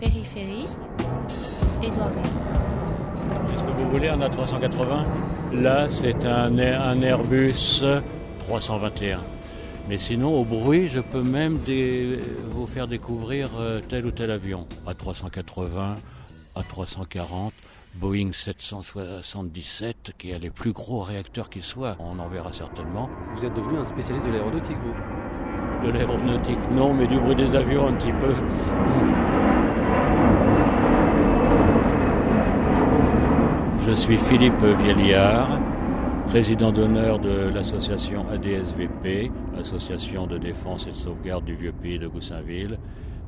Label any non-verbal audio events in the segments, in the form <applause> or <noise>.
Périphérie, Édouard Qu'est-ce que vous voulez un A380 Là, c'est un, un Airbus 321. Mais sinon, au bruit, je peux même des- vous faire découvrir euh, tel ou tel avion. A380, A340, Boeing 777, qui a les plus gros réacteurs qui soient. On en verra certainement. Vous êtes devenu un spécialiste de l'aéronautique, vous De l'aéronautique, non, mais du bruit des avions un petit peu. Je suis Philippe Vieliard, président d'honneur de l'association ADSVP, Association de défense et de sauvegarde du vieux pays de Goussainville,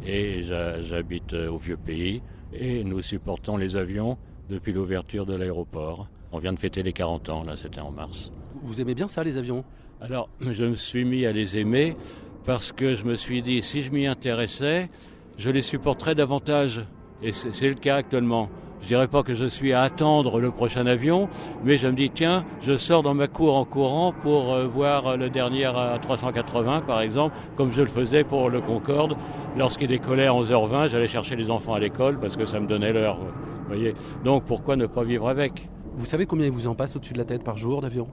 et j'ha- j'habite euh, au vieux pays, et nous supportons les avions depuis l'ouverture de l'aéroport. On vient de fêter les 40 ans, là c'était en mars. Vous aimez bien ça, les avions? Alors, <clears throat> je me suis mis à les aimer parce que je me suis dit, si je m'y intéressais, je les supporterais davantage. Et c'est le cas actuellement. Je dirais pas que je suis à attendre le prochain avion, mais je me dis, tiens, je sors dans ma cour en courant pour euh, voir le dernier à 380, par exemple, comme je le faisais pour le Concorde. Lorsqu'il décollait à 11h20, j'allais chercher les enfants à l'école parce que ça me donnait l'heure. vous voyez. Donc, pourquoi ne pas vivre avec? Vous savez combien il vous en passe au-dessus de la tête par jour d'avion?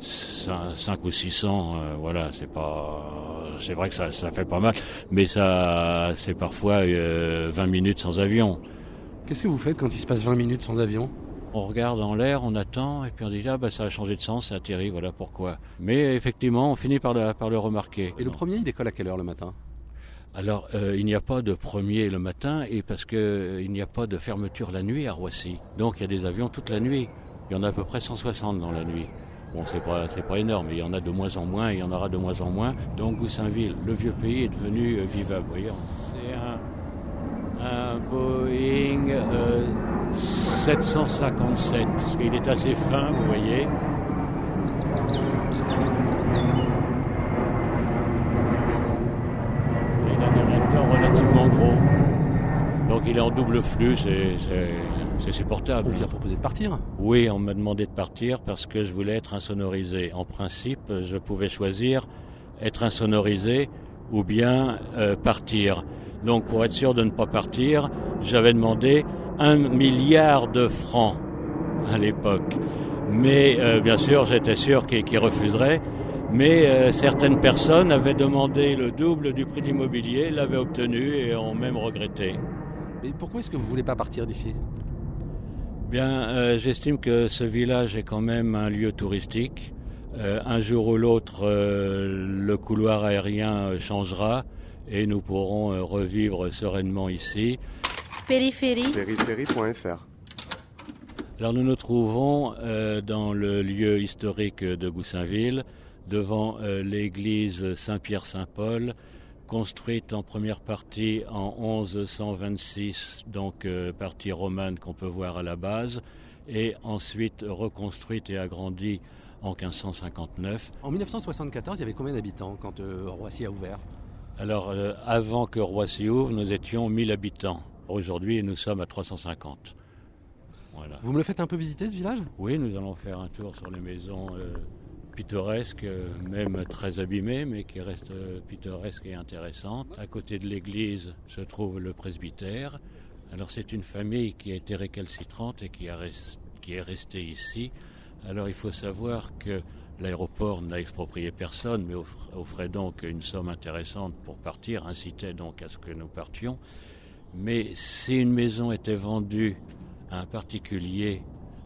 5 ou 600, euh, voilà, c'est pas. C'est vrai que ça, ça fait pas mal, mais ça, c'est parfois euh, 20 minutes sans avion. Qu'est-ce que vous faites quand il se passe 20 minutes sans avion? On regarde en l'air, on attend, et puis on dit ah bah ça a changé de sens, ça atterrit, voilà pourquoi. Mais effectivement, on finit par le, par le remarquer. Et le premier, il décolle à quelle heure le matin? Alors, euh, il n'y a pas de premier le matin, et parce que euh, il n'y a pas de fermeture la nuit à Roissy. Donc il y a des avions toute la nuit. Il y en a à peu près 160 dans la nuit. Bon, c'est pas, c'est pas énorme, mais il y en a de moins en moins, et il y en aura de moins en moins. Donc Goussainville, le vieux pays, est devenu euh, vivable. C'est un, un Boeing euh, 757, parce qu'il est assez fin, vous voyez. Il a des réacteurs relativement gros. Donc il est en double flux, c'est, supportable. On vous a proposé de partir Oui, on m'a demandé de partir parce que je voulais être insonorisé. En principe, je pouvais choisir être insonorisé ou bien euh, partir. Donc pour être sûr de ne pas partir, j'avais demandé un milliard de francs à l'époque. Mais euh, bien sûr, j'étais sûr qu'il qu'il refuserait. Mais euh, certaines personnes avaient demandé le double du prix de l'immobilier, l'avaient obtenu et ont même regretté. Mais pourquoi est-ce que vous voulez pas partir d'ici? Bien, euh, j'estime que ce village est quand même un lieu touristique. Un jour ou l'autre, le couloir aérien changera et nous pourrons euh, revivre sereinement ici. Périphérie, périphérie.fr. Alors nous nous trouvons euh, dans le lieu historique de Goussainville, devant euh, l'église Saint-Pierre-Saint-Paul, construite en première partie en 1126, donc partie romane qu'on peut voir à la base, et ensuite reconstruite et agrandie en 1559. En 1974, il y avait combien d'habitants quand euh, Roissy a ouvert? Alors euh, avant que Roissy ouvre, nous étions 1000 habitants. Aujourd'hui, nous sommes à 350. Voilà. Vous me le faites un peu visiter ce village? Oui, nous allons faire un tour sur les maisons euh, pittoresques, euh, même très abîmées, mais qui restent pittoresques et intéressantes. À côté de l'église se trouve le presbytère. Alors c'est une famille qui a été récalcitrante et qui, a res- qui est restée ici. Alors il faut savoir que l'aéroport n'a exproprié personne, mais offrait donc une somme intéressante pour partir, incitait donc à ce que nous partions. Mais si une maison était vendue à un particulier,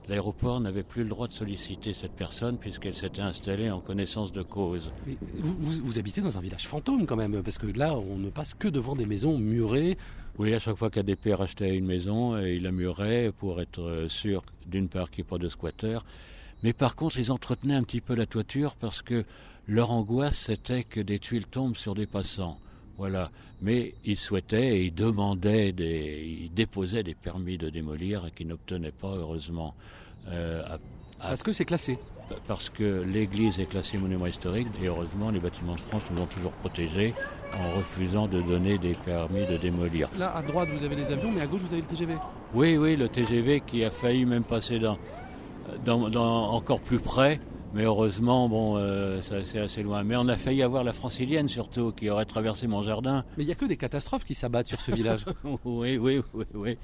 l'aéroport n'avait plus le droit de solliciter cette personne puisqu'elle s'était installée en connaissance de cause. Mais vous, vous- vous habitez dans un village fantôme quand même, parce que là, on ne passe que devant des maisons murées. Oui, à chaque fois qu'ADP rachetait une maison, euh, il la murait pour être euh, sûr, d'une part, qu'il n'y ait pas de squatteurs, mais par contre, ils entretenaient un petit peu la toiture parce que leur angoisse, c'était que des tuiles tombent sur des passants. Voilà. Mais ils souhaitaient et ils demandaient, des, ils déposaient des permis de démolir et qu'ils n'obtenaient pas, heureusement. Euh, à- à- Parce que c'est classé. parce que l'église est classée monument historique et heureusement les bâtiments de France nous ont toujours protégés en refusant de donner des permis de démolir. Là, à droite, vous avez les avions, mais à gauche, vous avez le TGV. Oui, oui, le TGV qui a failli même passer dans, dans, dans- encore plus près Mais heureusement, bon, euh, c'est assez loin. Mais on a failli avoir la francilienne surtout, qui aurait traversé mon jardin. Mais il n'y a que des catastrophes qui s'abattent sur ce village. <laughs> oui, oui, oui, oui.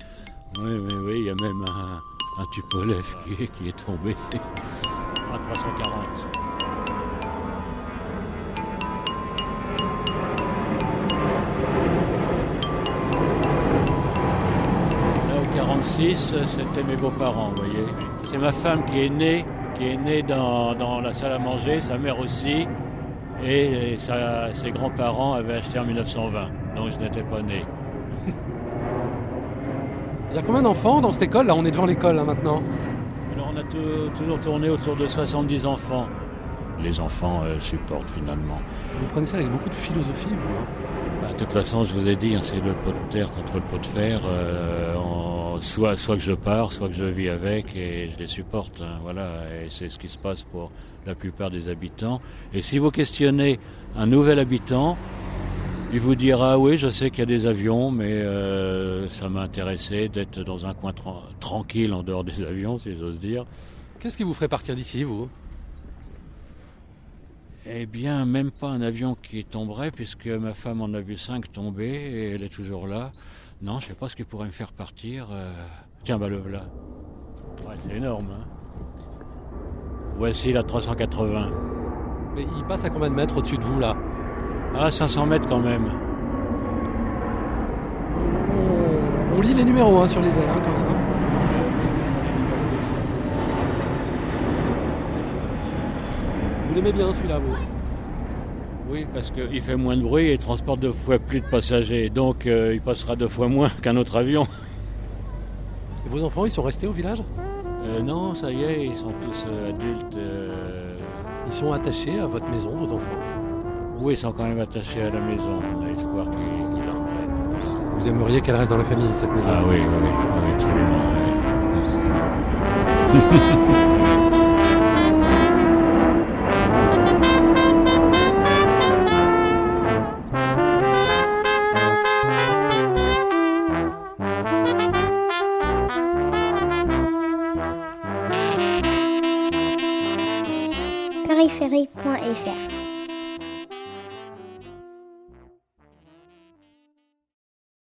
Oui, oui, oui. Il y a même un, un Tupolev qui, est- qui est tombé. À 340. c'était mes beaux-parents, vous voyez. C'est ma femme qui est née, qui est née dans, dans la salle à manger, sa mère aussi, et, ses grands-parents avaient acheté en 1920, donc je n'étais pas né. Il y a combien d'enfants dans cette école Là, on est devant l'école là, maintenant. Alors, on a tout, toujours tourné autour de 70 enfants. Les enfants euh, supportent finalement. Vous prenez ça avec beaucoup de philosophie, vous hein? bah, De toute façon, je vous ai dit, hein, c'est le pot de terre contre le pot de fer. Euh, soit, soit que je pars, soit que je vis avec et je les supporte. hein, voilà, et c'est ce qui se passe pour la plupart des habitants. Et si vous questionnez un nouvel habitant, il vous dira oui, je sais qu'il y a des avions, mais euh, ça m'a intéressé d'être dans un coin tra- tranquille en dehors des avions, si j'ose dire. Qu'est-ce qui vous ferait partir d'ici, vous? Eh bien, même pas un avion qui tomberait, puisque ma femme en a vu cinq tomber et elle est toujours là. Non, je sais pas ce qui pourrait me faire partir. euh. Tiens, bah le voilà. Ouais, c'est énorme. Hein Voici la 380. Mais il passe à combien de mètres au-dessus de vous, là? Ah, 500 mètres quand même. on, on lit les numéros hein, sur les ailes, hein, quand même. hein. Vous l'aimez bien, celui-là, vous? Oui, parce qu'il fait moins de bruit et transporte deux fois plus de passagers. Donc, euh, il passera deux fois moins <laughs> qu'un autre avion. Et vos enfants, ils sont restés au village? Euh, non, ça y est, ils sont tous euh, adultes. Ils sont attachés à votre maison, vos enfants? Oui, ils sont quand même attachés à la maison. On a espoir qu'ils qu'ils la reprennent. Vous aimeriez qu'elle reste dans la famille, cette maison? Ah oui, oui, oui, oui, absolument. oui. <laughs> périphérie.fr